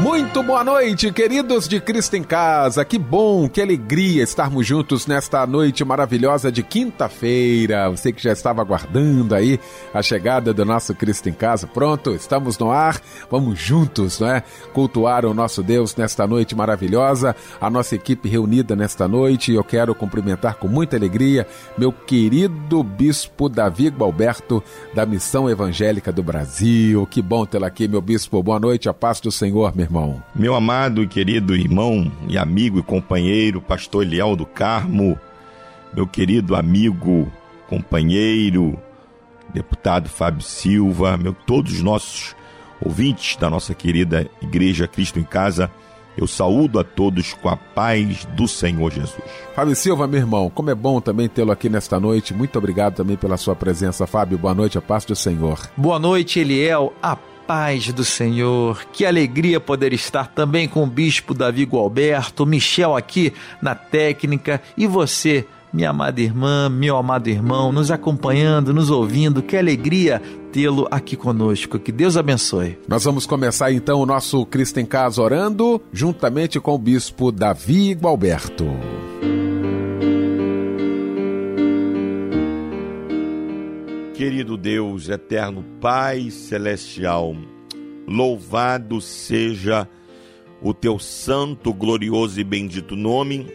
Muito boa noite, queridos de Cristo em Casa. Que bom, que alegria estarmos juntos nesta noite maravilhosa de quinta-feira. Você que já estava aguardando aí a chegada do nosso Cristo em Casa. Pronto, estamos no ar. Vamos juntos, não é? Cultuar o nosso Deus nesta noite maravilhosa. A nossa equipe reunida nesta noite. Eu quero cumprimentar com muita alegria meu querido bispo Davi Gualberto da Missão Evangélica do Brasil. Que bom tê-lo aqui, meu bispo. Boa noite, a paz do Senhor, meu irmão? Meu amado e querido irmão e amigo e companheiro, pastor Eliel do Carmo, meu querido amigo, companheiro, deputado Fábio Silva, meu, todos os nossos ouvintes da nossa querida Igreja Cristo em Casa, eu saúdo a todos com a paz do Senhor Jesus. Fábio Silva, meu irmão, como é bom também tê-lo aqui nesta noite. Muito obrigado também pela sua presença, Fábio. Boa noite, a paz do Senhor. Boa noite, Eliel. A paz do Senhor. Que alegria poder estar também com o bispo Davi Gualberto, Michel aqui na técnica e você, minha amada irmã, meu amado irmão, nos acompanhando, nos ouvindo. Que alegria tê-lo aqui conosco. Que Deus abençoe. Nós vamos começar então o nosso Cristo em Casa orando, juntamente com o bispo Davi Gualberto. Querido Deus, eterno Pai celestial, louvado seja o teu santo, glorioso e bendito nome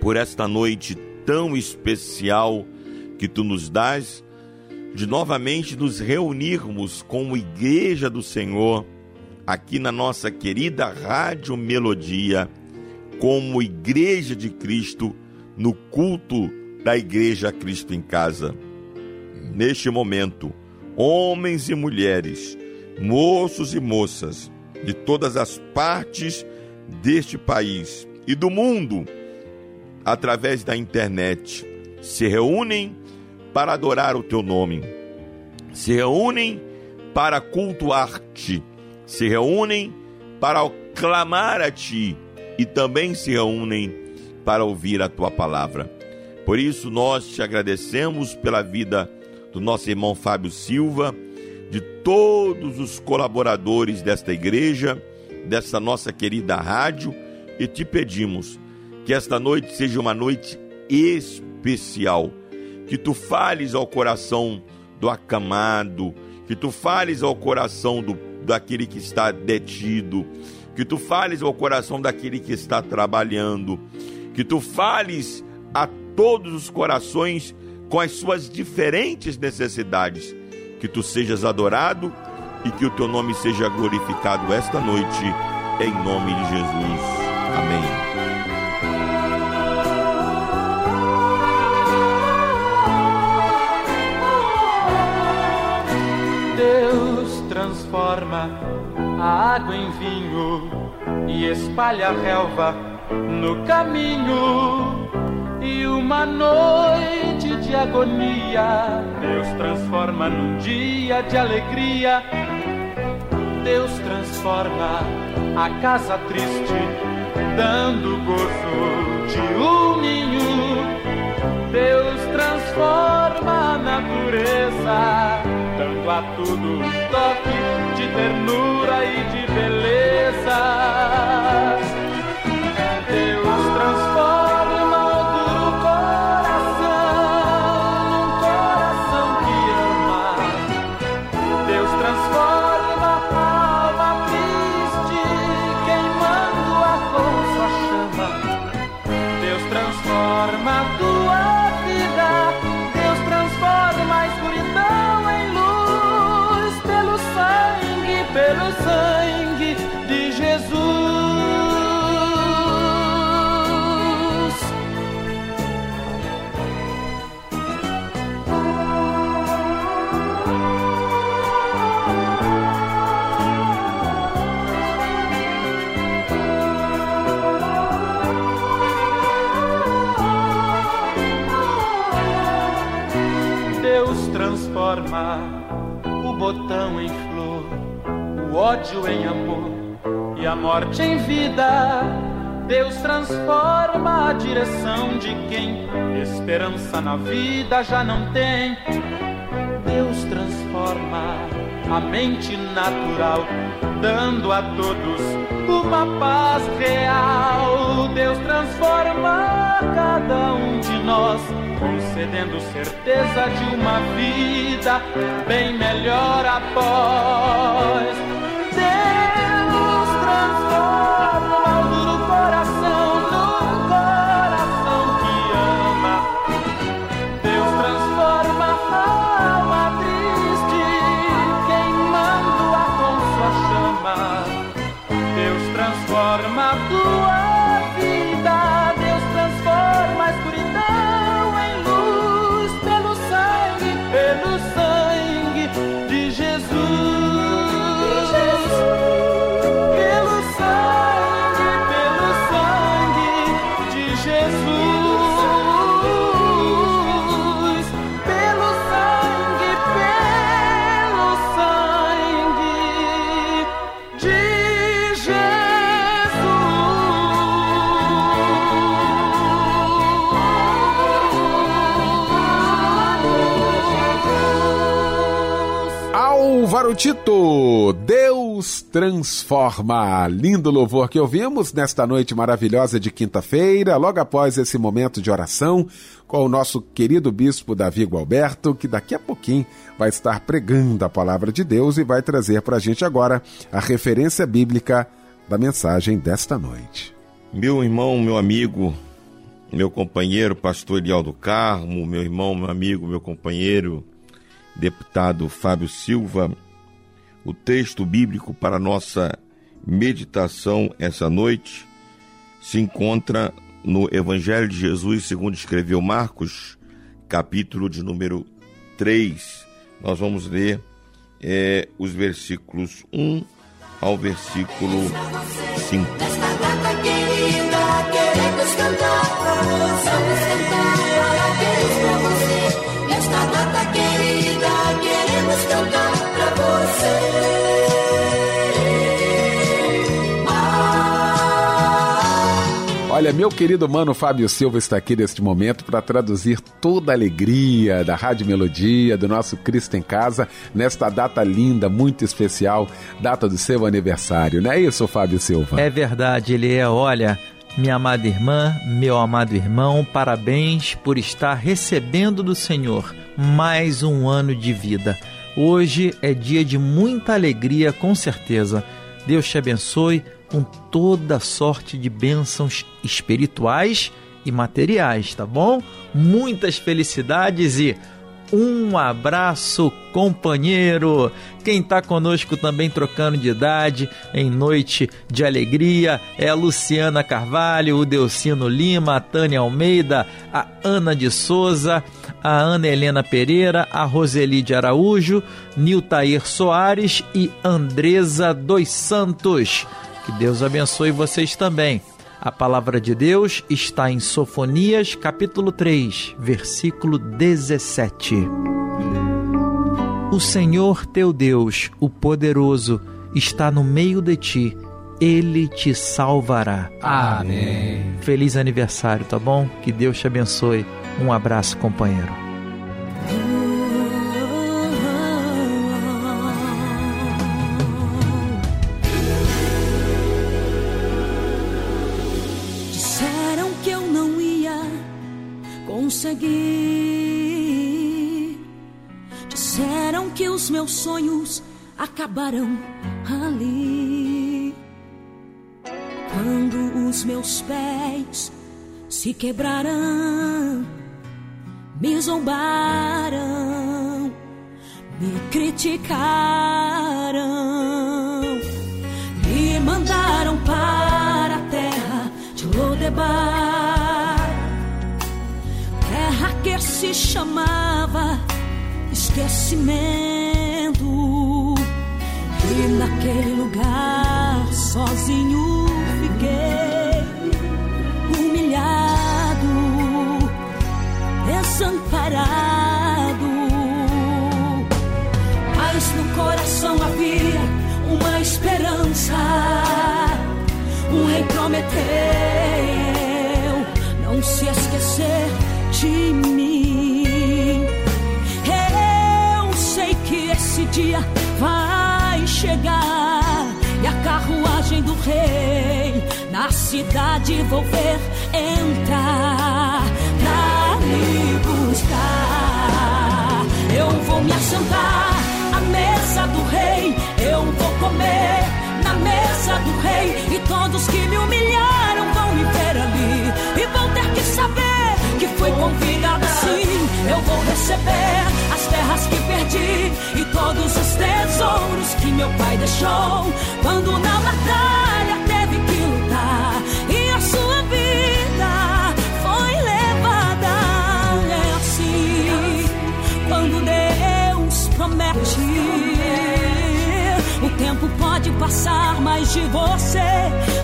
por esta noite tão especial que tu nos dás de novamente nos reunirmos como igreja do Senhor aqui na nossa querida Rádio Melodia, como igreja de Cristo no culto da igreja Cristo em casa neste momento, homens e mulheres, moços e moças de todas as partes deste país e do mundo, através da internet, se reúnem para adorar o teu nome, se reúnem para cultuar-te, se reúnem para clamar a ti e também se reúnem para ouvir a tua palavra. Por isso nós te agradecemos pela vida do nosso irmão Fábio Silva, de todos os colaboradores desta igreja, dessa nossa querida rádio, e te pedimos que esta noite seja uma noite especial, que tu fales ao coração do acamado, que tu fales ao coração do, daquele que está detido, que tu fales ao coração daquele que está trabalhando, que tu fales a todos os corações com as suas diferentes necessidades. Que tu sejas adorado e que o teu nome seja glorificado esta noite, em nome de Jesus. Amém. Deus transforma a água em vinho e espalha a relva no caminho e uma noite de agonia, Deus transforma num dia de alegria. Deus transforma a casa triste, dando gozo de um ninho. Deus transforma a natureza, dando a tudo um toque de ternura e de beleza. Ódio em amor e a morte em vida. Deus transforma a direção de quem esperança na vida já não tem. Deus transforma a mente natural, dando a todos uma paz real. Deus transforma cada um de nós concedendo certeza de uma vida bem melhor após. Deus Álvaro Tito, Deus transforma. Lindo louvor que ouvimos nesta noite maravilhosa de quinta-feira, logo após esse momento de oração, com o nosso querido bispo Davi Gualberto, que daqui a pouquinho vai estar pregando a palavra de Deus e vai trazer para a gente agora a referência bíblica da mensagem desta noite. Meu irmão, meu amigo, meu companheiro, pastor Eliel do Carmo, meu irmão, meu amigo, meu companheiro, deputado Fábio Silva, o texto bíblico para nossa meditação essa noite se encontra no Evangelho de Jesus, segundo escreveu Marcos, capítulo de número 3. Nós vamos ler eh, os versículos 1 ao versículo 5. Olha, meu querido mano Fábio Silva está aqui neste momento para traduzir toda a alegria da Rádio Melodia, do nosso Cristo em Casa, nesta data linda, muito especial, data do seu aniversário. Não é isso, Fábio Silva? É verdade, ele é. Olha, minha amada irmã, meu amado irmão, parabéns por estar recebendo do Senhor mais um ano de vida. Hoje é dia de muita alegria, com certeza. Deus te abençoe com toda sorte de bênçãos espirituais e materiais, tá bom? Muitas felicidades e um abraço, companheiro. Quem está conosco também trocando de idade em noite de alegria é a Luciana Carvalho, o Delcino Lima, a Tânia Almeida, a Ana de Souza, a Ana Helena Pereira, a Roseli de Araújo, Niltair Soares e Andresa dos Santos. Que Deus abençoe vocês também. A palavra de Deus está em Sofonias, capítulo 3, versículo 17. O Senhor teu Deus, o poderoso, está no meio de ti. Ele te salvará. Amém. Feliz aniversário, tá bom? Que Deus te abençoe. Um abraço, companheiro. Que os meus sonhos acabarão ali. Quando os meus pés se quebraram, me zombaram, me criticaram, me mandaram para a terra de Lodebar, terra que se chamava esquecimento. E naquele lugar sozinho fiquei, humilhado, desamparado. Mas no coração havia uma esperança, um rei prometeu não se esquecer de mim. Dia vai chegar. E a carruagem do rei na cidade vou ver entrar. Pra me buscar. Eu vou me assentar à mesa do rei, eu vou comer na mesa do rei. E todos que me humilharam vão me ver ali. E vão ter que saber que fui convidado sim. Eu vou receber as terras que perdi e todos os tesouros que meu pai deixou quando na batalha teve que lutar e a sua vida foi levada. É assim quando Deus promete. O tempo pode passar, mas de você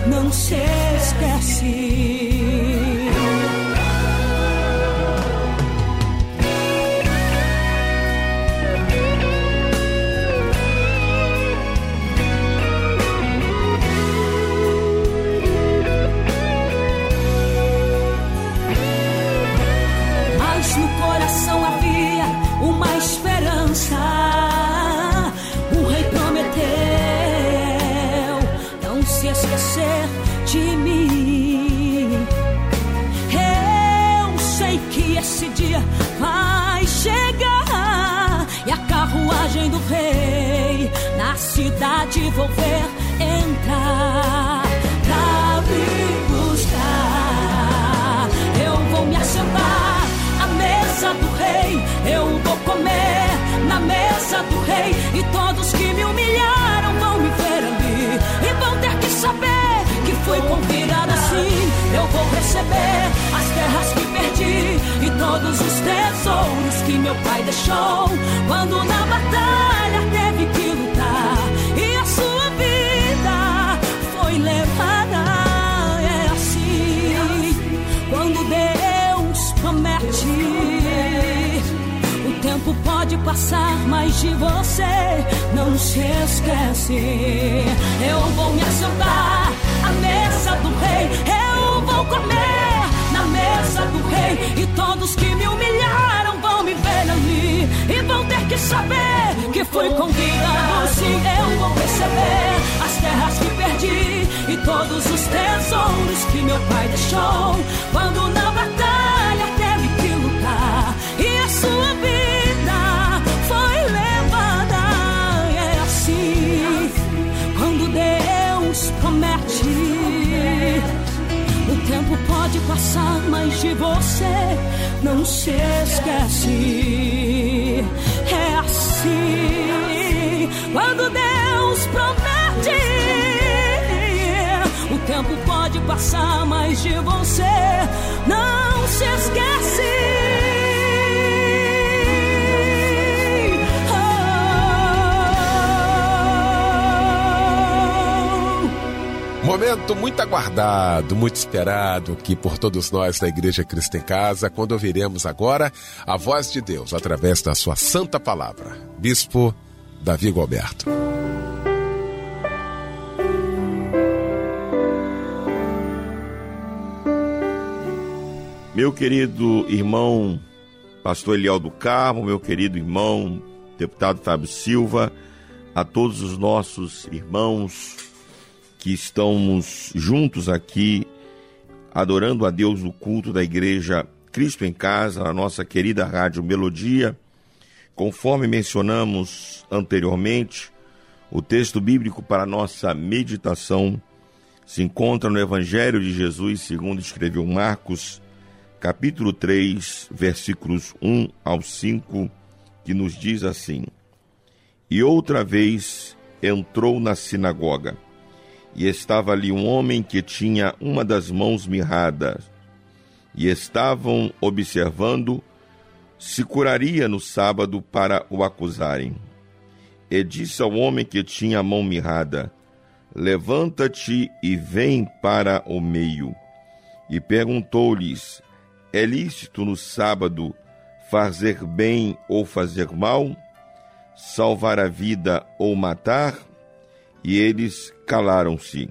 não se esquece. Cidade vou ver entrar pra me buscar. Eu vou me assentar à mesa do rei, eu vou comer na mesa do rei e todos que me humilharam vão me ver ali e vão ter que saber que fui convidado assim. Eu vou receber as terras que perdi e todos os tesouros que meu pai deixou quando na batalha teve que lutar e a sua vida foi levada. É assim quando Deus promete. O tempo pode passar, mas de você não se esquece. Eu vou me assentar à mesa do rei, eu vou comer na mesa do rei. E todos que me humilharam vão me ver ali que saber que fui convidado. Sim, eu vou receber as terras que perdi e todos os tesouros que meu pai deixou quando na batalha teve que lutar e a sua vida foi levada. É assim quando Deus promete. O tempo pode passar, mas de você não se esquece. Quando Deus promete. O tempo pode passar, mas de você não se esquece. Momento muito aguardado, muito esperado aqui por todos nós da Igreja Cristo em Casa, quando ouviremos agora a voz de Deus através da sua santa palavra. Bispo Davi Gualberto. Meu querido irmão pastor Eliel do Carmo, meu querido irmão deputado Fábio Silva, a todos os nossos irmãos que estamos juntos aqui adorando a Deus no culto da igreja Cristo em Casa, a nossa querida Rádio Melodia. Conforme mencionamos anteriormente, o texto bíblico para nossa meditação se encontra no Evangelho de Jesus, segundo escreveu Marcos, capítulo 3, versículos 1 ao 5, que nos diz assim: E outra vez entrou na sinagoga, e estava ali um homem que tinha uma das mãos mirradas, e estavam observando se curaria no sábado para o acusarem. E disse ao homem que tinha a mão mirrada: Levanta-te e vem para o meio. E perguntou-lhes: É lícito no sábado fazer bem ou fazer mal? Salvar a vida ou matar? E eles calaram-se.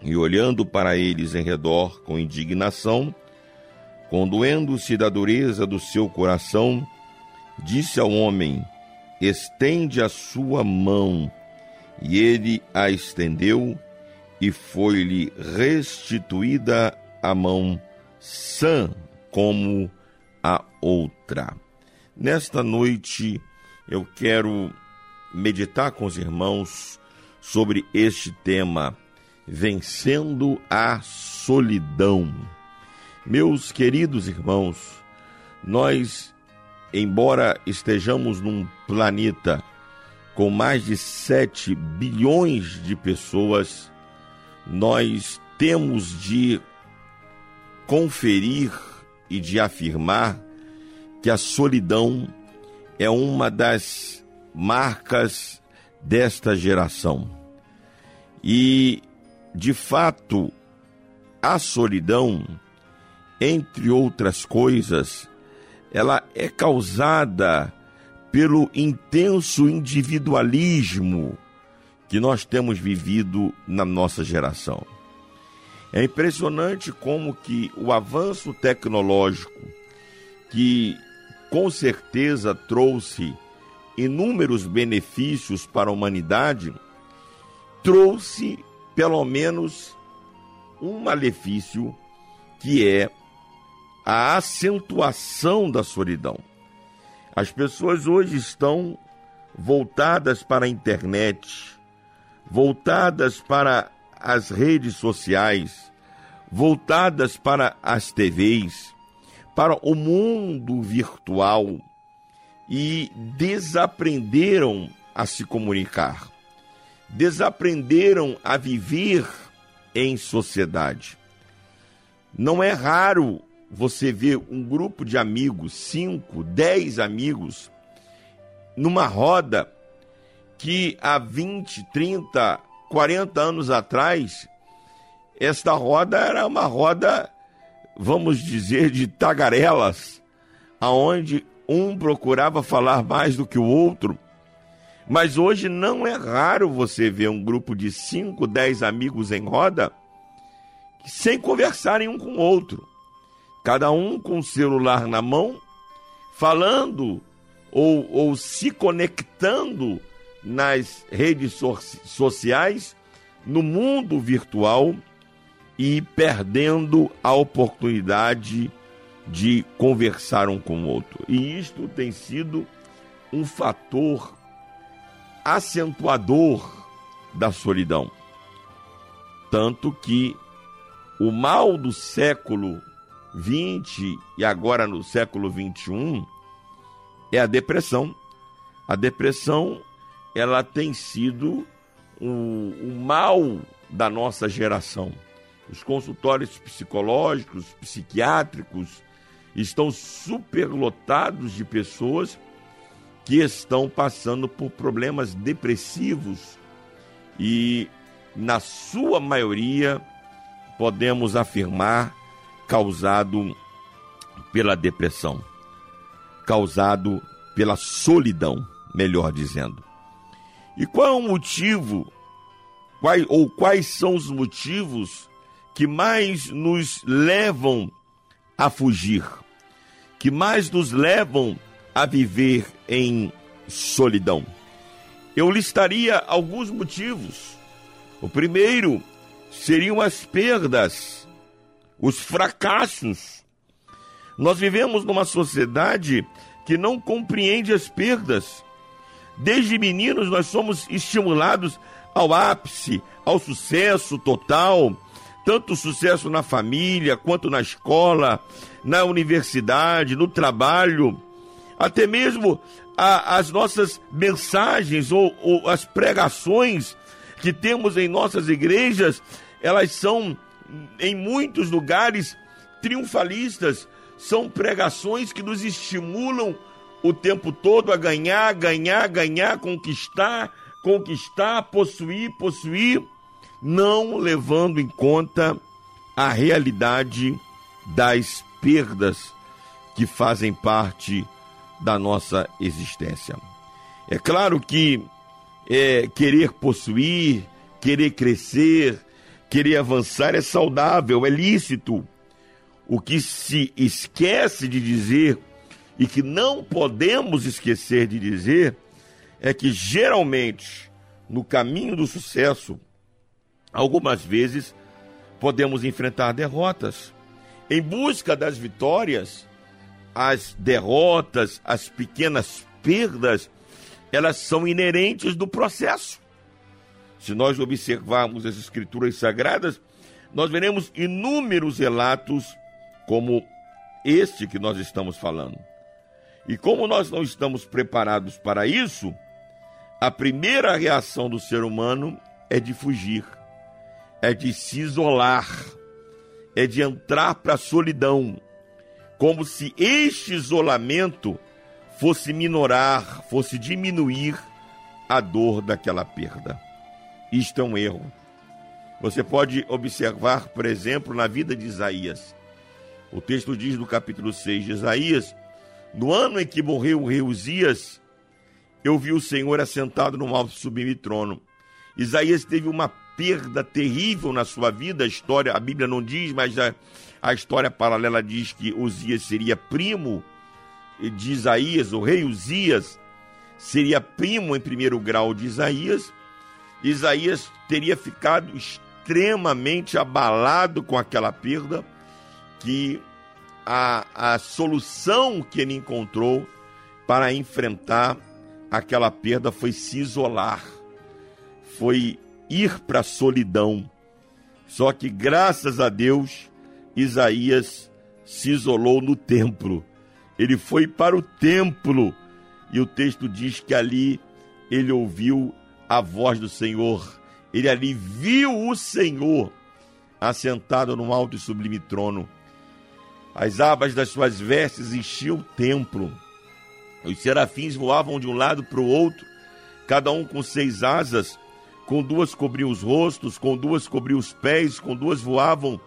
E olhando para eles em redor com indignação, condoendo-se da dureza do seu coração, disse ao homem: Estende a sua mão. E ele a estendeu, e foi-lhe restituída a mão sã como a outra. Nesta noite eu quero meditar com os irmãos sobre este tema, vencendo a solidão. Meus queridos irmãos, nós, embora estejamos num planeta com mais de 7 bilhões de pessoas, nós temos de conferir e de afirmar que a solidão é uma das marcas desta geração. E, de fato, a solidão, entre outras coisas, ela é causada pelo intenso individualismo que nós temos vivido na nossa geração. É impressionante como que o avanço tecnológico, que com certeza trouxe inúmeros benefícios para a humanidade, trouxe pelo menos um malefício que é a acentuação da solidão. As pessoas hoje estão voltadas para a internet, voltadas para as redes sociais, voltadas para as TVs, para o mundo virtual e desaprenderam a se comunicar desaprenderam a viver em sociedade. Não é raro você ver um grupo de amigos, cinco, dez amigos, numa roda que há 20, 30, 40 anos atrás, esta roda era uma roda, vamos dizer, de tagarelas, aonde um procurava falar mais do que o outro mas hoje não é raro você ver um grupo de 5, 10 amigos em roda sem conversarem um com o outro. Cada um com o celular na mão, falando ou, ou se conectando nas redes so sociais, no mundo virtual e perdendo a oportunidade de conversar um com o outro. E isto tem sido um fator acentuador da solidão. Tanto que o mal do século XX e agora no século XXI é a depressão. A depressão ela tem sido o, o mal da nossa geração. Os consultórios psicológicos, psiquiátricos estão superlotados de pessoas que estão passando por problemas depressivos e, na sua maioria, podemos afirmar, causado pela depressão, causado pela solidão, melhor dizendo. E qual é o motivo, quais, ou quais são os motivos que mais nos levam a fugir, que mais nos levam a viver em solidão. Eu listaria alguns motivos. O primeiro seriam as perdas, os fracassos. Nós vivemos numa sociedade que não compreende as perdas. Desde meninos nós somos estimulados ao ápice, ao sucesso total, tanto sucesso na família quanto na escola, na universidade, no trabalho até mesmo a, as nossas mensagens ou, ou as pregações que temos em nossas igrejas, elas são, em muitos lugares, triunfalistas, são pregações que nos estimulam o tempo todo a ganhar, ganhar, ganhar, conquistar, conquistar, possuir, possuir, não levando em conta a realidade das perdas que fazem parte da nossa existência. É claro que é, querer possuir, querer crescer, Querer avançar é saudável, é lícito. O que se esquece de dizer e que não podemos esquecer de dizer é que geralmente no caminho do sucesso, algumas vezes podemos enfrentar derrotas. Em busca das vitórias, as derrotas, as pequenas perdas, elas são inerentes do processo. Se nós observarmos as escrituras sagradas, nós veremos inúmeros relatos como este que nós estamos falando. E como nós não estamos preparados para isso, a primeira reação do ser humano é de fugir, é de se isolar, é de entrar para a solidão, como se este isolamento fosse minorar, fosse diminuir a dor daquela perda. Isto é um erro. Você pode observar, por exemplo, na vida de Isaías. O texto diz no capítulo 6 de Isaías: No ano em que morreu o rei Uzias, eu vi o Senhor assentado no alto sublime trono. Isaías teve uma perda terrível na sua vida. A história, a Bíblia não diz, mas a, a história paralela diz que Uzias seria primo de Isaías, o rei Uzias seria primo em primeiro grau de Isaías. Isaías teria ficado extremamente abalado com aquela perda, que a, a solução que ele encontrou para enfrentar aquela perda foi se isolar, foi ir para a solidão. Só que graças a Deus, Isaías se isolou no templo. Ele foi para o templo e o texto diz que ali ele ouviu a voz do Senhor. Ele ali viu o Senhor assentado num alto e sublime trono. As abas das suas vestes enchiam o templo. Os serafins voavam de um lado para o outro, cada um com seis asas, com duas cobriam os rostos, com duas cobriam os pés, com duas voavam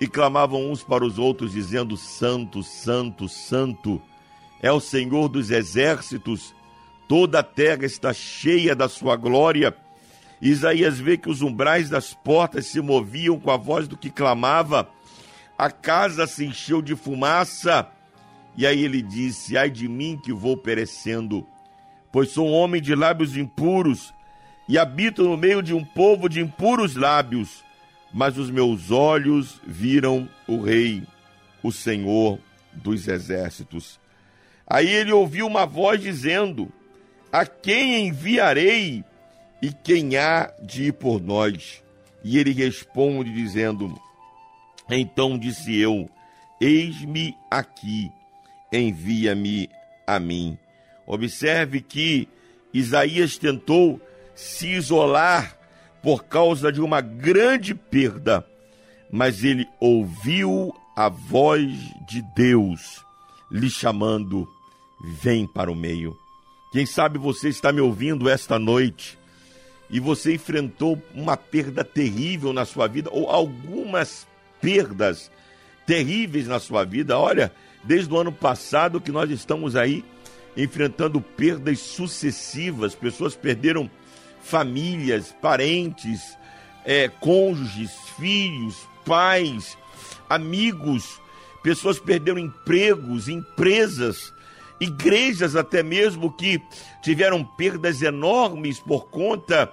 e clamavam uns para os outros, dizendo: Santo, Santo, Santo é o Senhor dos exércitos, toda a terra está cheia da sua glória. Isaías vê que os umbrais das portas se moviam com a voz do que clamava, a casa se encheu de fumaça e aí ele disse: Ai de mim que vou perecendo, pois sou um homem de lábios impuros e habito no meio de um povo de impuros lábios. Mas os meus olhos viram o Rei, o Senhor dos exércitos. Aí ele ouviu uma voz dizendo: A quem enviarei e quem há de ir por nós? E ele responde dizendo: Então disse eu: Eis-me aqui envia-me a mim. Observe que Isaías tentou se isolar por causa de uma grande perda, mas ele ouviu a voz de Deus lhe chamando: vem para o meio. Quem sabe você está me ouvindo esta noite e você enfrentou uma perda terrível na sua vida ou algumas perdas terríveis na sua vida. Olha, desde o ano passado que nós estamos aí enfrentando perdas sucessivas, pessoas perderam famílias, parentes, é, cônjuges, filhos, pais, amigos, pessoas perderam empregos, empresas, igrejas até mesmo que tiveram perdas enormes por conta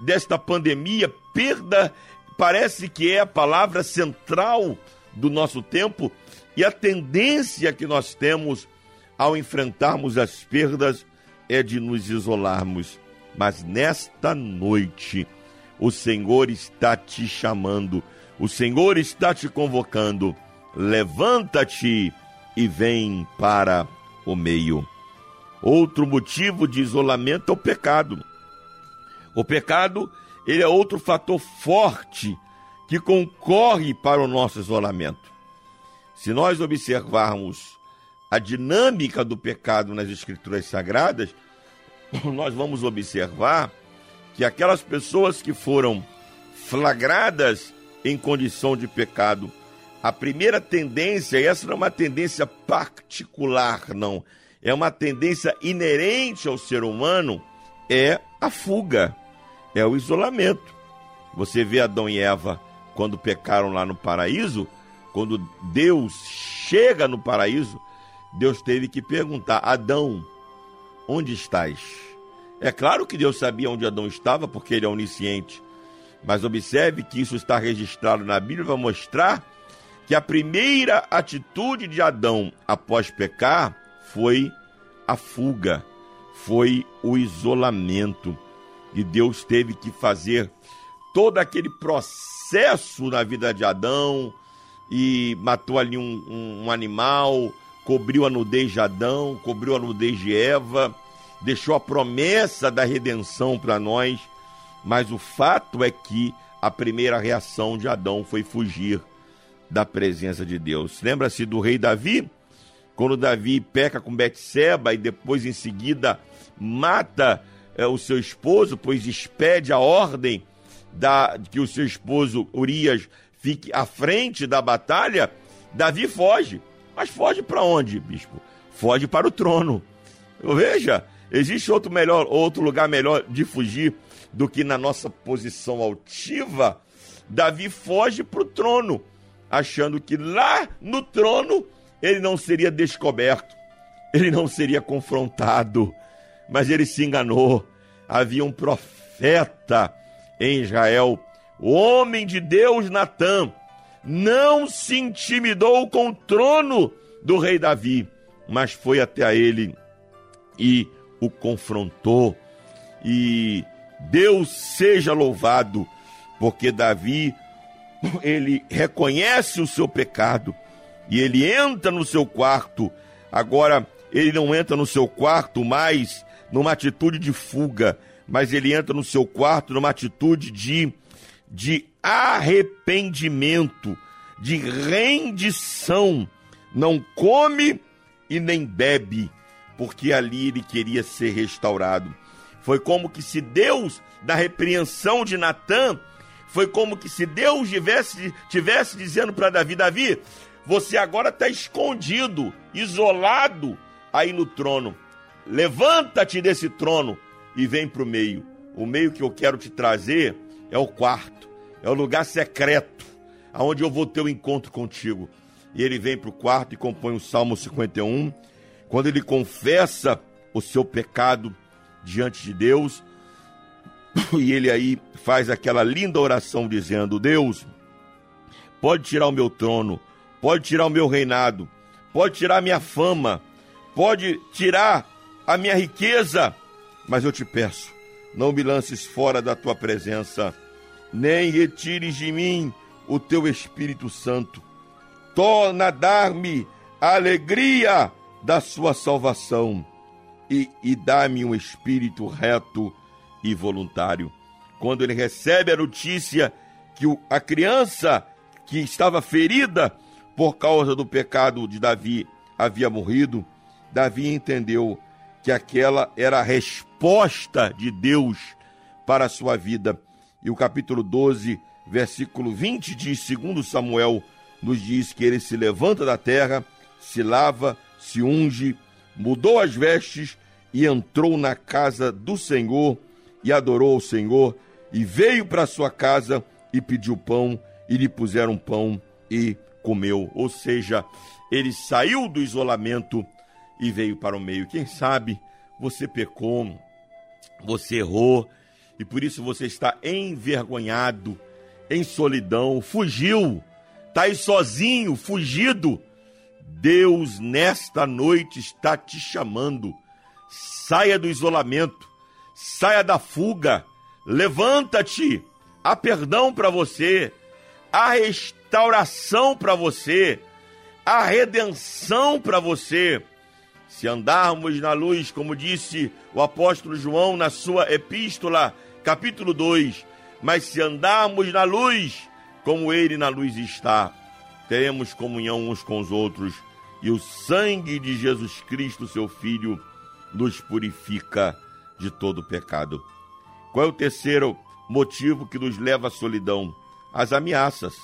desta pandemia. Perda parece que é a palavra central do nosso tempo e a tendência que nós temos ao enfrentarmos as perdas é de nos isolarmos. Mas nesta noite, o Senhor está te chamando, o Senhor está te convocando. Levanta-te e vem para o meio. Outro motivo de isolamento é o pecado. O pecado, ele é outro fator forte que concorre para o nosso isolamento. Se nós observarmos a dinâmica do pecado nas Escrituras Sagradas, nós vamos observar que aquelas pessoas que foram flagradas em condição de pecado, a primeira tendência, e essa não é uma tendência particular, não, é uma tendência inerente ao ser humano, é a fuga, é o isolamento. Você vê Adão e Eva quando pecaram lá no paraíso, quando Deus chega no paraíso, Deus teve que perguntar: Adão, onde estás? É claro que Deus sabia onde Adão estava, porque ele é onisciente. Mas observe que isso está registrado na Bíblia, vai mostrar que a primeira atitude de Adão após pecar foi a fuga, foi o isolamento. E Deus teve que fazer todo aquele processo na vida de Adão e matou ali um, um, um animal, cobriu a nudez de Adão, cobriu a nudez de Eva, deixou a promessa da redenção para nós, mas o fato é que a primeira reação de Adão foi fugir da presença de Deus. Lembra-se do rei Davi? Quando Davi peca com Betseba e depois em seguida mata é, o seu esposo, pois expede a ordem da, que o seu esposo Urias fique à frente da batalha, Davi foge. Mas foge para onde, bispo? Foge para o trono. Veja, existe outro melhor, outro lugar melhor de fugir do que na nossa posição altiva. Davi foge para o trono, achando que lá no trono ele não seria descoberto, ele não seria confrontado. Mas ele se enganou. Havia um profeta em Israel, o homem de Deus Natã, não se intimidou com o trono do rei Davi, mas foi até a ele e o confrontou. E Deus seja louvado, porque Davi ele reconhece o seu pecado e ele entra no seu quarto. Agora ele não entra no seu quarto mais numa atitude de fuga, mas ele entra no seu quarto numa atitude de, de arrependimento, de rendição. Não come e nem bebe, porque ali ele queria ser restaurado. Foi como que se Deus, da repreensão de Natã, foi como que se Deus tivesse, tivesse dizendo para Davi: Davi, você agora está escondido, isolado aí no trono. Levanta-te desse trono e vem para o meio. O meio que eu quero te trazer é o quarto, é o lugar secreto, aonde eu vou ter o um encontro contigo. E ele vem para o quarto e compõe o Salmo 51, quando ele confessa o seu pecado diante de Deus, e ele aí faz aquela linda oração dizendo: Deus, pode tirar o meu trono, pode tirar o meu reinado, pode tirar a minha fama, pode tirar a minha riqueza, mas eu te peço, não me lances fora da tua presença, nem retires de mim o teu Espírito Santo. Torna a dar-me a alegria da sua salvação e, e dá-me um espírito reto e voluntário. Quando ele recebe a notícia que a criança que estava ferida por causa do pecado de Davi havia morrido, Davi entendeu que aquela era a resposta de Deus para a sua vida. E o capítulo 12, versículo 20 diz, segundo Samuel, nos diz que ele se levanta da terra, se lava, se unge, mudou as vestes e entrou na casa do Senhor e adorou o Senhor e veio para sua casa e pediu pão e lhe puseram pão e comeu. Ou seja, ele saiu do isolamento e veio para o meio. Quem sabe você pecou, você errou e por isso você está envergonhado, em solidão, fugiu, está aí sozinho, fugido. Deus nesta noite está te chamando. Saia do isolamento, saia da fuga, levanta-te. Há perdão para você, há restauração para você, há redenção para você. Se andarmos na luz, como disse o apóstolo João na sua epístola, capítulo 2, mas se andarmos na luz, como ele na luz está, teremos comunhão uns com os outros, e o sangue de Jesus Cristo, seu Filho, nos purifica de todo pecado. Qual é o terceiro motivo que nos leva à solidão? As ameaças.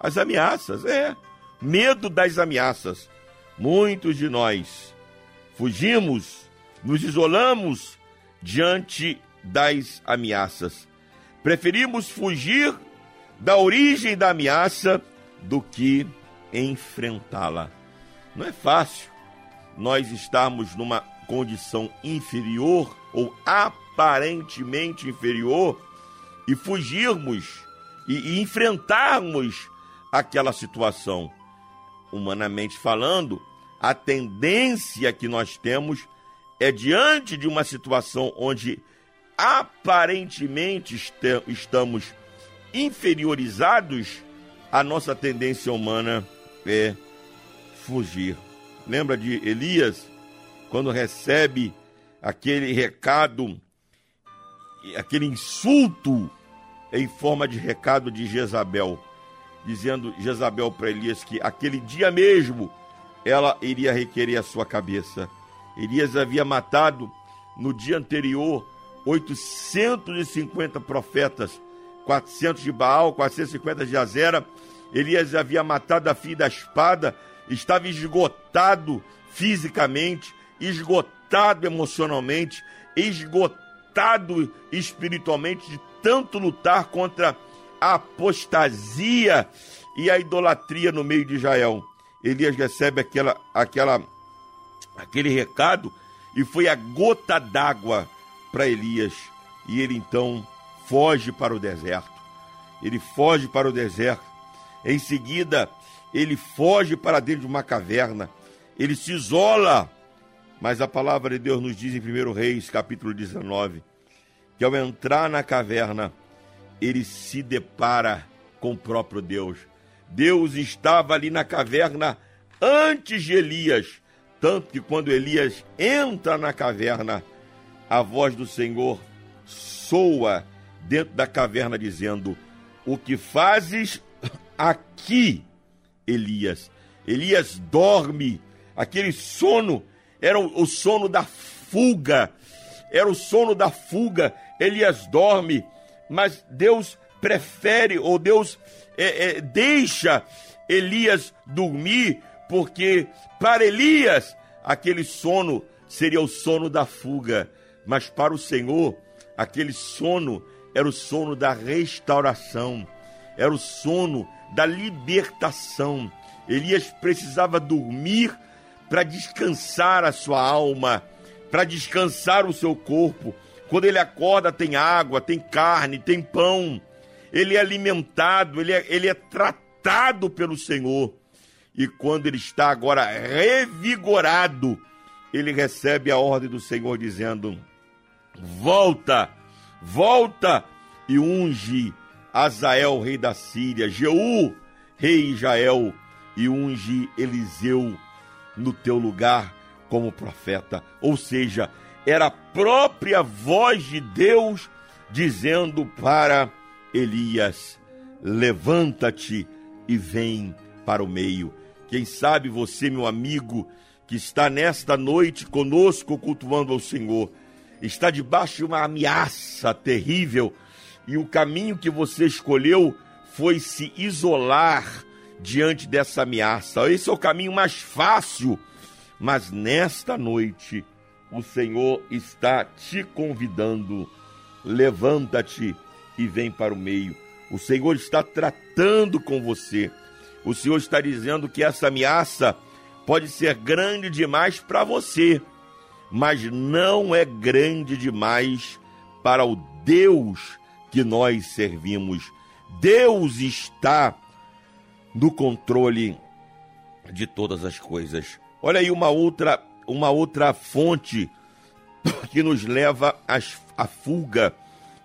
As ameaças, é. Medo das ameaças. Muitos de nós fugimos, nos isolamos diante das ameaças. Preferimos fugir da origem da ameaça do que enfrentá-la. Não é fácil nós estarmos numa condição inferior ou aparentemente inferior e fugirmos e, e enfrentarmos aquela situação. Humanamente falando, a tendência que nós temos é diante de uma situação onde aparentemente estamos inferiorizados, a nossa tendência humana é fugir. Lembra de Elias, quando recebe aquele recado, aquele insulto em forma de recado de Jezabel, dizendo Jezabel para Elias que aquele dia mesmo ela iria requerer a sua cabeça. Elias havia matado no dia anterior 850 profetas, 400 de Baal, 450 de Azera. Elias havia matado a filha da espada, estava esgotado fisicamente, esgotado emocionalmente, esgotado espiritualmente de tanto lutar contra a apostasia e a idolatria no meio de Israel. Elias recebe aquela, aquela, aquele recado e foi a gota d'água para Elias. E ele então foge para o deserto. Ele foge para o deserto. Em seguida, ele foge para dentro de uma caverna. Ele se isola. Mas a palavra de Deus nos diz em 1 Reis, capítulo 19, que ao entrar na caverna, ele se depara com o próprio Deus. Deus estava ali na caverna antes de Elias. Tanto que quando Elias entra na caverna, a voz do Senhor soa dentro da caverna, dizendo: O que fazes aqui, Elias? Elias dorme, aquele sono era o sono da fuga, era o sono da fuga. Elias dorme, mas Deus prefere, ou Deus é, é, deixa Elias dormir, porque para Elias aquele sono seria o sono da fuga, mas para o Senhor aquele sono era o sono da restauração, era o sono da libertação. Elias precisava dormir para descansar a sua alma, para descansar o seu corpo. Quando ele acorda, tem água, tem carne, tem pão ele é alimentado, ele é, ele é tratado pelo Senhor. E quando ele está agora revigorado, ele recebe a ordem do Senhor dizendo: Volta, volta e unge Azael, rei da Síria, Jeú, rei Israel, e unge Eliseu no teu lugar como profeta. Ou seja, era a própria voz de Deus dizendo para Elias, levanta-te e vem para o meio. Quem sabe você, meu amigo, que está nesta noite conosco cultuando ao Senhor, está debaixo de uma ameaça terrível e o caminho que você escolheu foi se isolar diante dessa ameaça. Esse é o caminho mais fácil, mas nesta noite o Senhor está te convidando. Levanta-te e vem para o meio. O Senhor está tratando com você. O Senhor está dizendo que essa ameaça pode ser grande demais para você, mas não é grande demais para o Deus que nós servimos. Deus está no controle de todas as coisas. Olha aí uma outra, uma outra fonte que nos leva à fuga,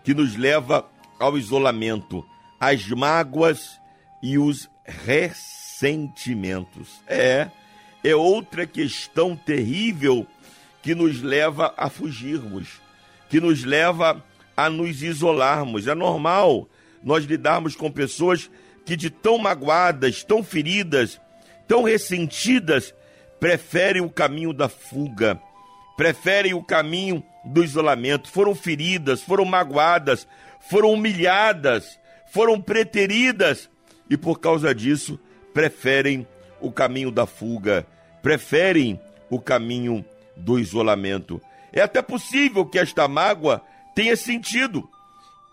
que nos leva ao isolamento, às mágoas e os ressentimentos. É, é outra questão terrível que nos leva a fugirmos, que nos leva a nos isolarmos. É normal nós lidarmos com pessoas que de tão magoadas, tão feridas, tão ressentidas, preferem o caminho da fuga, preferem o caminho do isolamento, foram feridas, foram magoadas, foram humilhadas, foram preteridas e por causa disso preferem o caminho da fuga, preferem o caminho do isolamento. É até possível que esta mágoa tenha sentido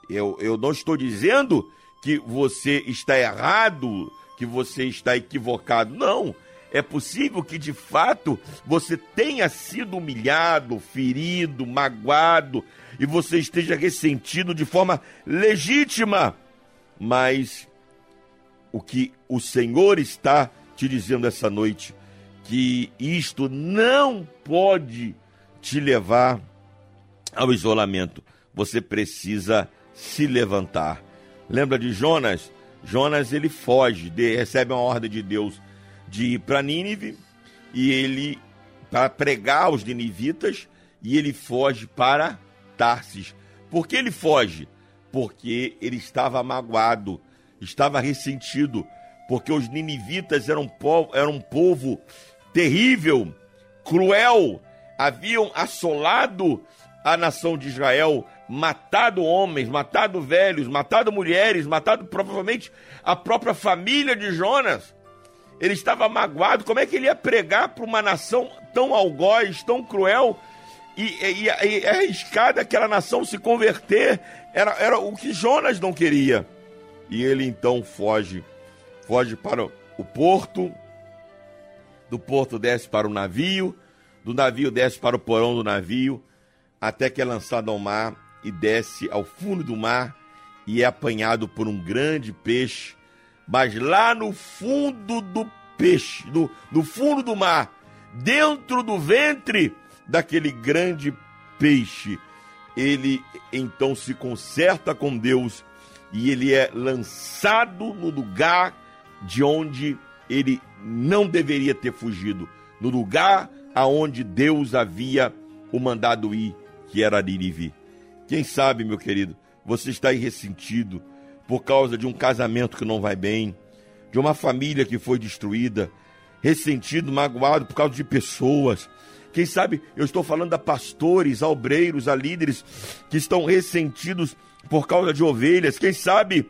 Eu, eu não estou dizendo que você está errado, que você está equivocado. Não. É possível que de fato você tenha sido humilhado, ferido, magoado e você esteja ressentido de forma legítima. Mas o que o Senhor está te dizendo essa noite, que isto não pode te levar ao isolamento. Você precisa se levantar. Lembra de Jonas? Jonas ele foge, de, recebe uma ordem de Deus de ir para Nínive e ele para pregar aos ninivitas e ele foge para Tarsis. Por que ele foge? Porque ele estava magoado, estava ressentido, porque os ninivitas eram, povo, eram um povo terrível, cruel, haviam assolado a nação de Israel, matado homens, matado velhos, matado mulheres, matado provavelmente a própria família de Jonas. Ele estava magoado. Como é que ele ia pregar para uma nação tão algoz, tão cruel e, e, e arriscar daquela nação se converter? Era, era o que Jonas não queria. E ele então foge, foge para o porto. Do porto desce para o navio, do navio desce para o porão do navio até que é lançado ao mar e desce ao fundo do mar e é apanhado por um grande peixe. Mas lá no fundo do peixe, no, no fundo do mar, dentro do ventre daquele grande peixe, ele então se conserta com Deus e ele é lançado no lugar de onde ele não deveria ter fugido, no lugar aonde Deus havia o mandado ir que era Ninive. Quem sabe, meu querido, você está aí ressentido por causa de um casamento que não vai bem, de uma família que foi destruída, ressentido, magoado por causa de pessoas. Quem sabe eu estou falando a pastores, a obreiros, a líderes que estão ressentidos por causa de ovelhas. Quem sabe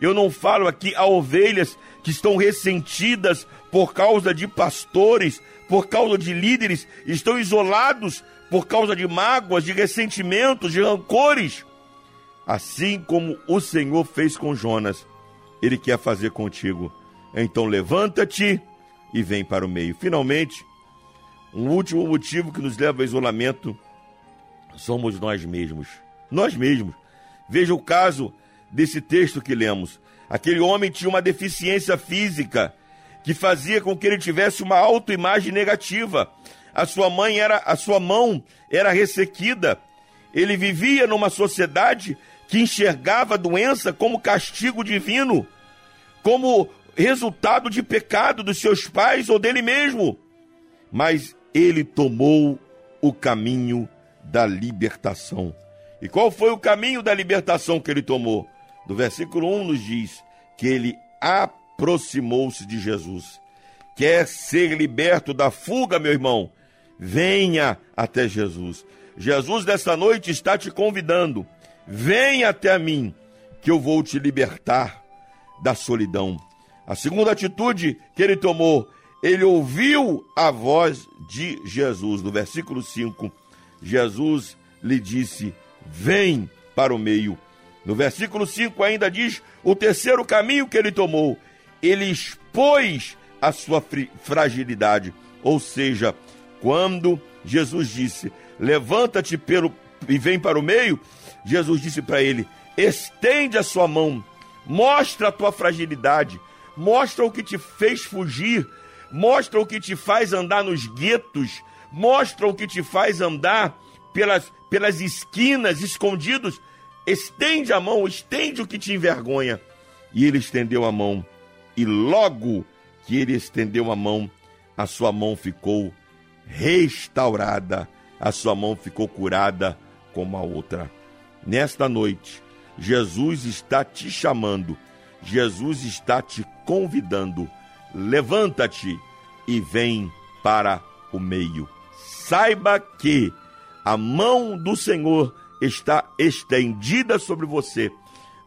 eu não falo aqui a ovelhas que estão ressentidas por causa de pastores, por causa de líderes, estão isolados por causa de mágoas, de ressentimentos, de rancores. Assim como o Senhor fez com Jonas, ele quer fazer contigo. Então levanta-te e vem para o meio. Finalmente, um último motivo que nos leva ao isolamento somos nós mesmos. Nós mesmos. Veja o caso desse texto que lemos. Aquele homem tinha uma deficiência física que fazia com que ele tivesse uma autoimagem negativa a sua mãe era a sua mão era ressequida. Ele vivia numa sociedade que enxergava a doença como castigo divino, como resultado de pecado dos seus pais ou dele mesmo. Mas ele tomou o caminho da libertação. E qual foi o caminho da libertação que ele tomou? Do versículo 1 nos diz que ele aproximou-se de Jesus. Quer ser liberto da fuga, meu irmão? Venha até Jesus. Jesus, nessa noite, está te convidando. Venha até mim, que eu vou te libertar da solidão. A segunda atitude que ele tomou, ele ouviu a voz de Jesus. No versículo 5, Jesus lhe disse: Vem para o meio. No versículo 5 ainda diz o terceiro caminho que ele tomou. Ele expôs a sua fragilidade, ou seja, quando Jesus disse: Levanta-te e vem para o meio, Jesus disse para ele: Estende a sua mão, mostra a tua fragilidade, mostra o que te fez fugir, mostra o que te faz andar nos guetos, mostra o que te faz andar pelas, pelas esquinas, escondidos. Estende a mão, estende o que te envergonha. E ele estendeu a mão, e logo que ele estendeu a mão, a sua mão ficou restaurada, a sua mão ficou curada como a outra. Nesta noite, Jesus está te chamando, Jesus está te convidando. Levanta-te e vem para o meio. Saiba que a mão do Senhor está estendida sobre você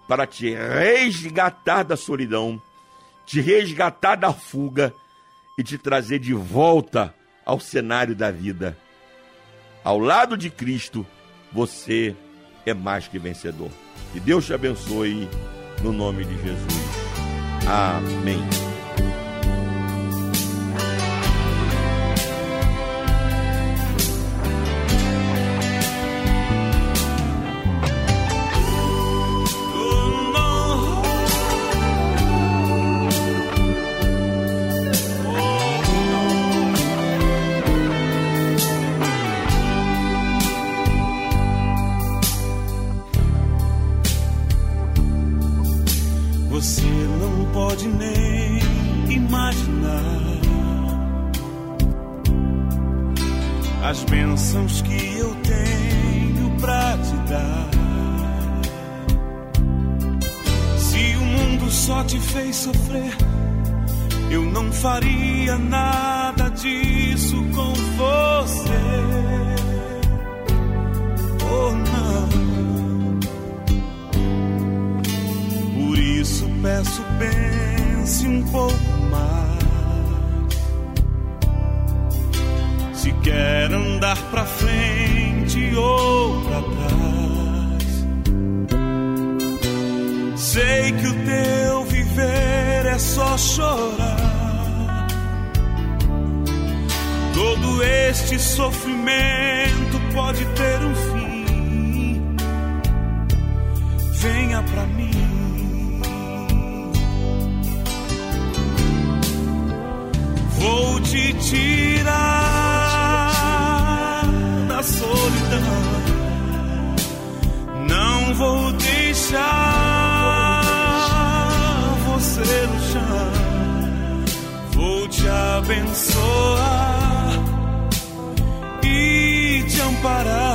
para te resgatar da solidão, te resgatar da fuga e te trazer de volta ao cenário da vida. Ao lado de Cristo, você é mais que vencedor. Que Deus te abençoe no nome de Jesus. Amém. pra frente ou pra trás. Sei que o teu viver é só chorar. Todo este sofrimento pode ter abençoa e te amparar.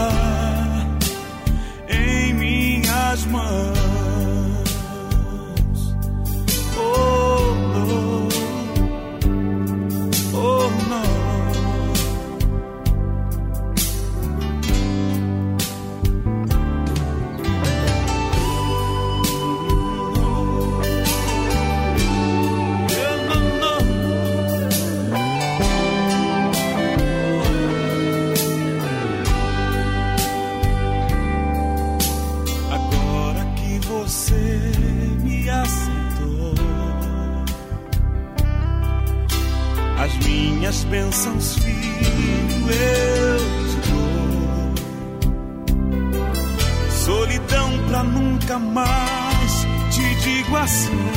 assim.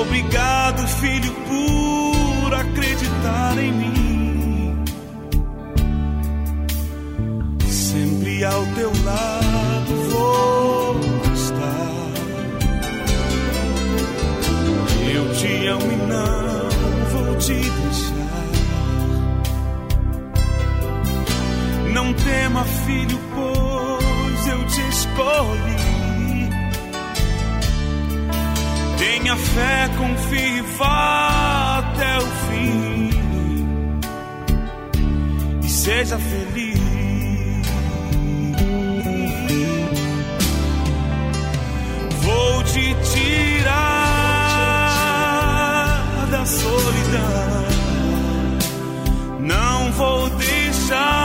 Obrigado, filho, por acreditar em mim. Sempre ao teu lado vou estar. Eu te amo e não vou te deixar. Não tema, filho, pois eu te escolho. minha fé confie vá até o fim e seja feliz. Vou te tirar da solidão, não vou deixar.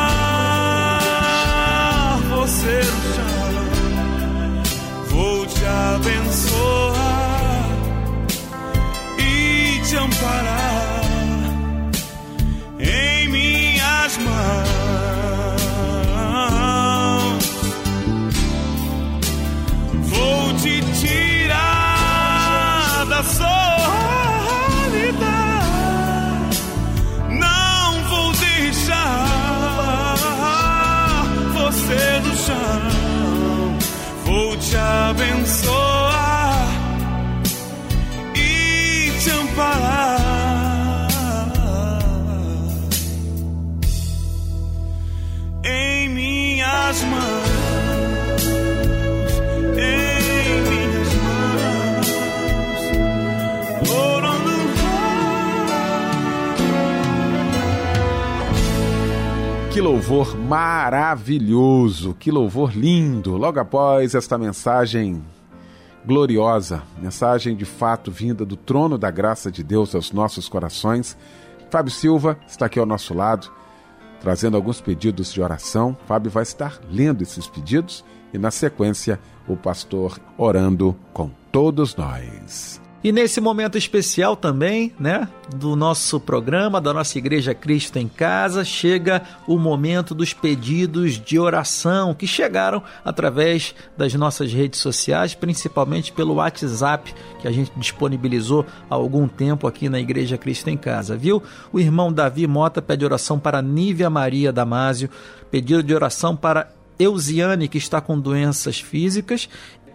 Que louvor maravilhoso, que louvor lindo. Logo após esta mensagem gloriosa, mensagem de fato vinda do trono da graça de Deus aos nossos corações, Fábio Silva está aqui ao nosso lado, trazendo alguns pedidos de oração. Fábio vai estar lendo esses pedidos e, na sequência, o pastor orando com todos nós. E nesse momento especial também, né, do nosso programa, da nossa Igreja Cristo em Casa, chega o momento dos pedidos de oração que chegaram através das nossas redes sociais, principalmente pelo WhatsApp que a gente disponibilizou há algum tempo aqui na Igreja Cristo em Casa, viu? O irmão Davi Mota pede oração para Nívia Maria Damásio, pedido de oração para Eusiane, que está com doenças físicas,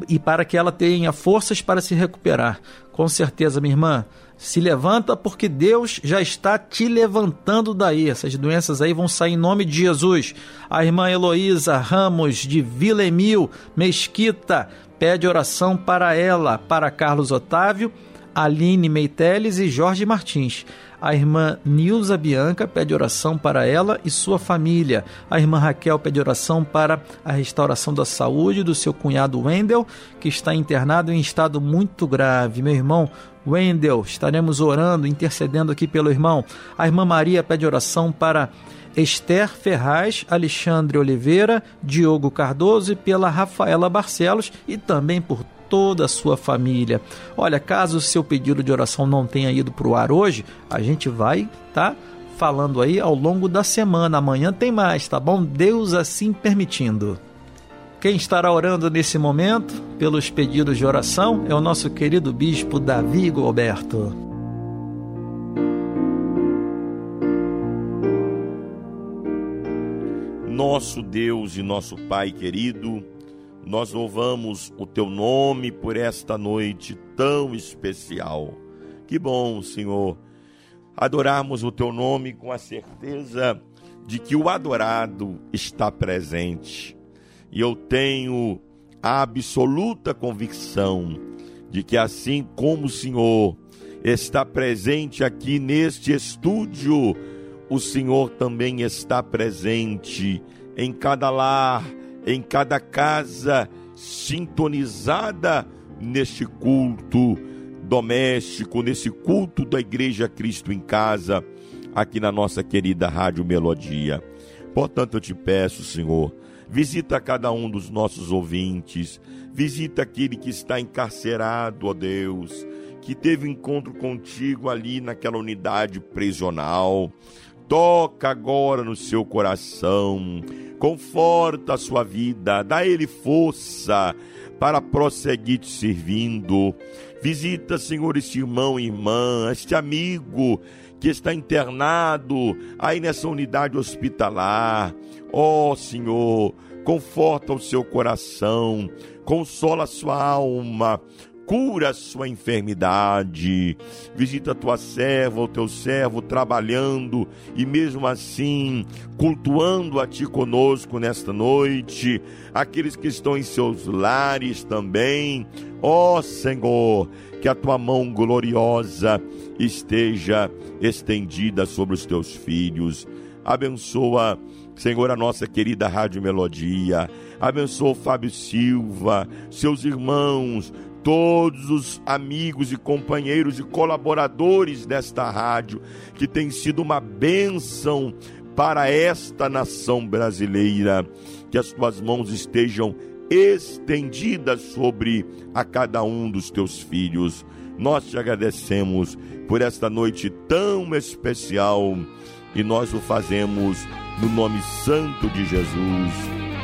e para que ela tenha forças para se recuperar. Com certeza, minha irmã, se levanta porque Deus já está te levantando daí. Essas doenças aí vão sair em nome de Jesus. A irmã Heloísa Ramos de Vila Emil Mesquita pede oração para ela, para Carlos Otávio, Aline Meiteles e Jorge Martins. A irmã Nilza Bianca pede oração para ela e sua família. A irmã Raquel pede oração para a restauração da saúde do seu cunhado Wendel, que está internado em estado muito grave. Meu irmão Wendel, estaremos orando, intercedendo aqui pelo irmão. A irmã Maria pede oração para Esther Ferraz, Alexandre Oliveira, Diogo Cardoso e pela Rafaela Barcelos e também por toda a sua família. Olha, caso o seu pedido de oração não tenha ido para o ar hoje, a gente vai, tá? Falando aí ao longo da semana. Amanhã tem mais, tá bom? Deus assim permitindo. Quem estará orando nesse momento pelos pedidos de oração é o nosso querido bispo Davi Gilberto. Nosso Deus e nosso Pai querido, nós louvamos o teu nome por esta noite tão especial. Que bom, Senhor, adorarmos o teu nome com a certeza de que o adorado está presente. E eu tenho a absoluta convicção de que assim como o Senhor está presente aqui neste estúdio, o Senhor também está presente em cada lar em cada casa sintonizada neste culto doméstico, nesse culto da Igreja Cristo em Casa, aqui na nossa querida Rádio Melodia. Portanto, eu te peço, Senhor, visita cada um dos nossos ouvintes, visita aquele que está encarcerado, ó Deus, que teve encontro contigo ali naquela unidade prisional. Toca agora no seu coração, conforta a sua vida, dá ele força para prosseguir te servindo. Visita, Senhor, este irmão e irmã, este amigo que está internado aí nessa unidade hospitalar. Ó oh, Senhor, conforta o seu coração, consola a sua alma, cura a sua enfermidade. Visita a tua serva, o teu servo trabalhando e mesmo assim cultuando a ti conosco nesta noite. Aqueles que estão em seus lares também. Ó oh, Senhor, que a tua mão gloriosa esteja estendida sobre os teus filhos. Abençoa, Senhor, a nossa querida Rádio Melodia. Abençoa o Fábio Silva, seus irmãos, todos os amigos e companheiros e colaboradores desta rádio, que tem sido uma bênção para esta nação brasileira. Que as tuas mãos estejam estendidas sobre a cada um dos teus filhos. Nós te agradecemos por esta noite tão especial e nós o fazemos no nome santo de Jesus.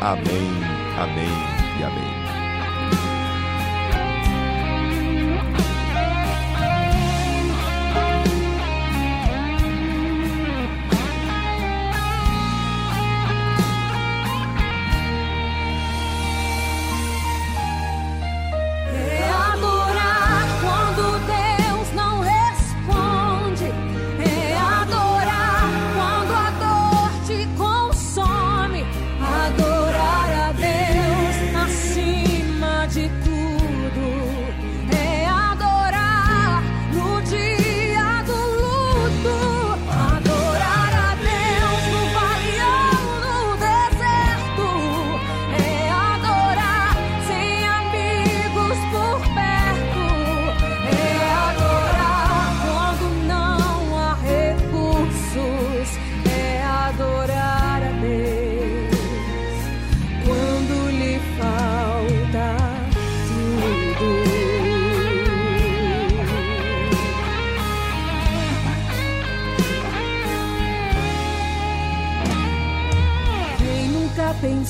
Amém, amém e amém.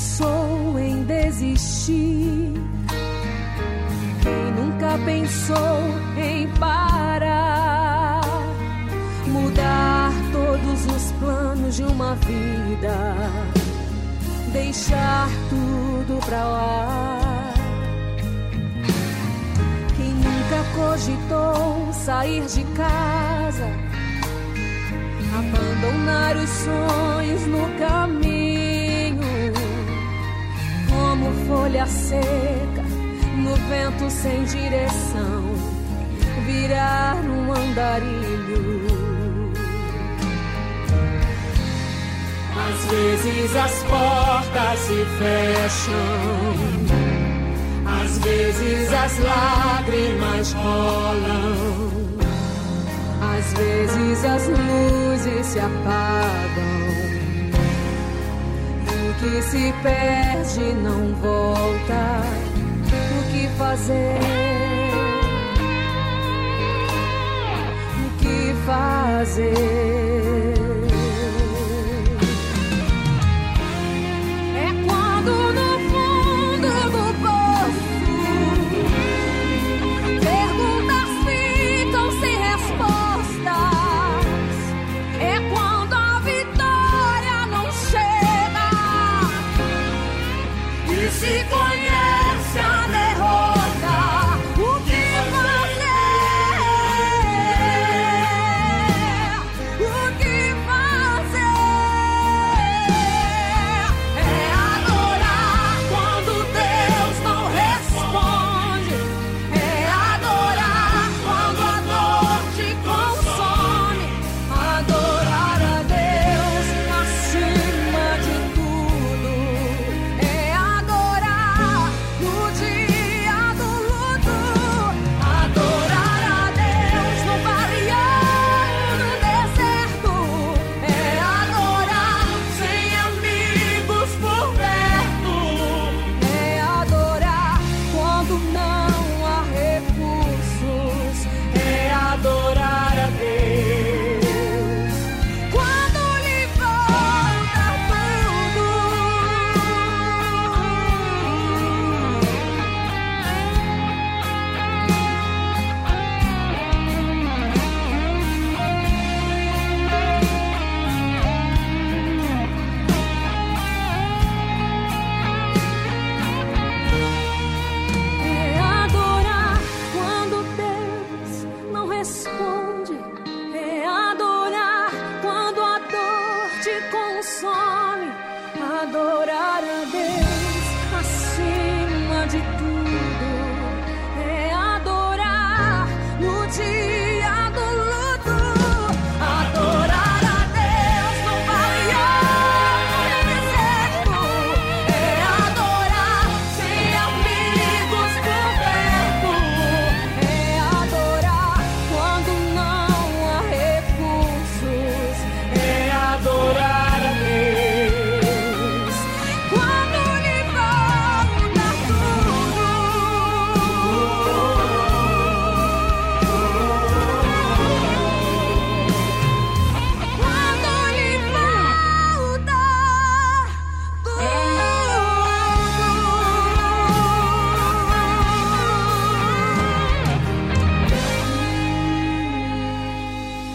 Pensou em desistir? Quem nunca pensou em parar? Mudar todos os planos de uma vida, deixar tudo pra lá. Quem nunca cogitou sair de casa? abandonar os sonhos no caminho, como folha seca no vento sem direção, virar um andarilho. Às vezes as portas se fecham, às vezes as lágrimas rolam. Às vezes as luzes se apagam que se perde não volta. O que fazer? O que fazer?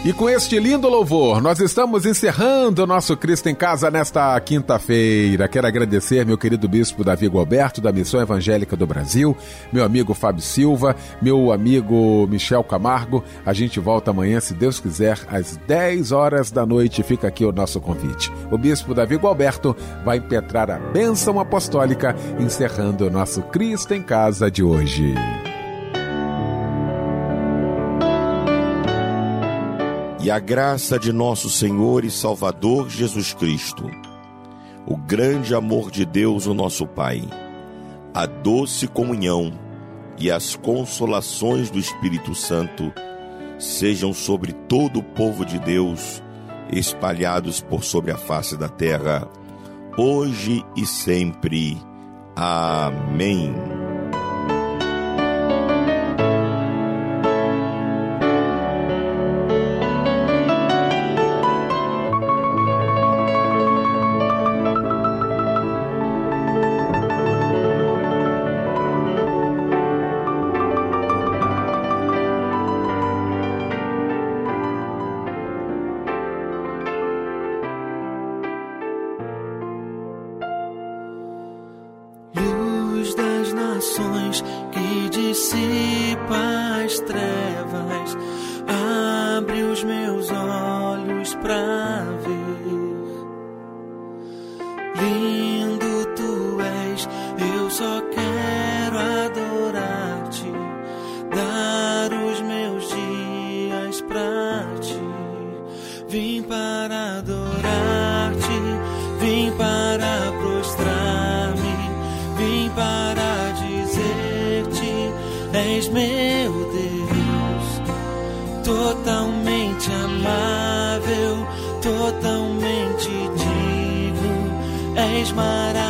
E com este lindo louvor, nós estamos encerrando o nosso Cristo em Casa nesta quinta-feira. Quero agradecer meu querido bispo Davi Gualberto, da Missão Evangélica do Brasil, meu amigo Fábio Silva, meu amigo Michel Camargo. A gente volta amanhã, se Deus quiser, às 10 horas da noite. Fica aqui o nosso convite. O bispo Davi Gualberto vai impetrar a bênção apostólica, encerrando o nosso Cristo em Casa de hoje. E a graça de nosso Senhor e Salvador Jesus Cristo, o grande amor de Deus, o nosso Pai, a doce comunhão e as consolações do Espírito Santo sejam sobre todo o povo de Deus, espalhados por sobre a face da terra, hoje e sempre. Amém. mas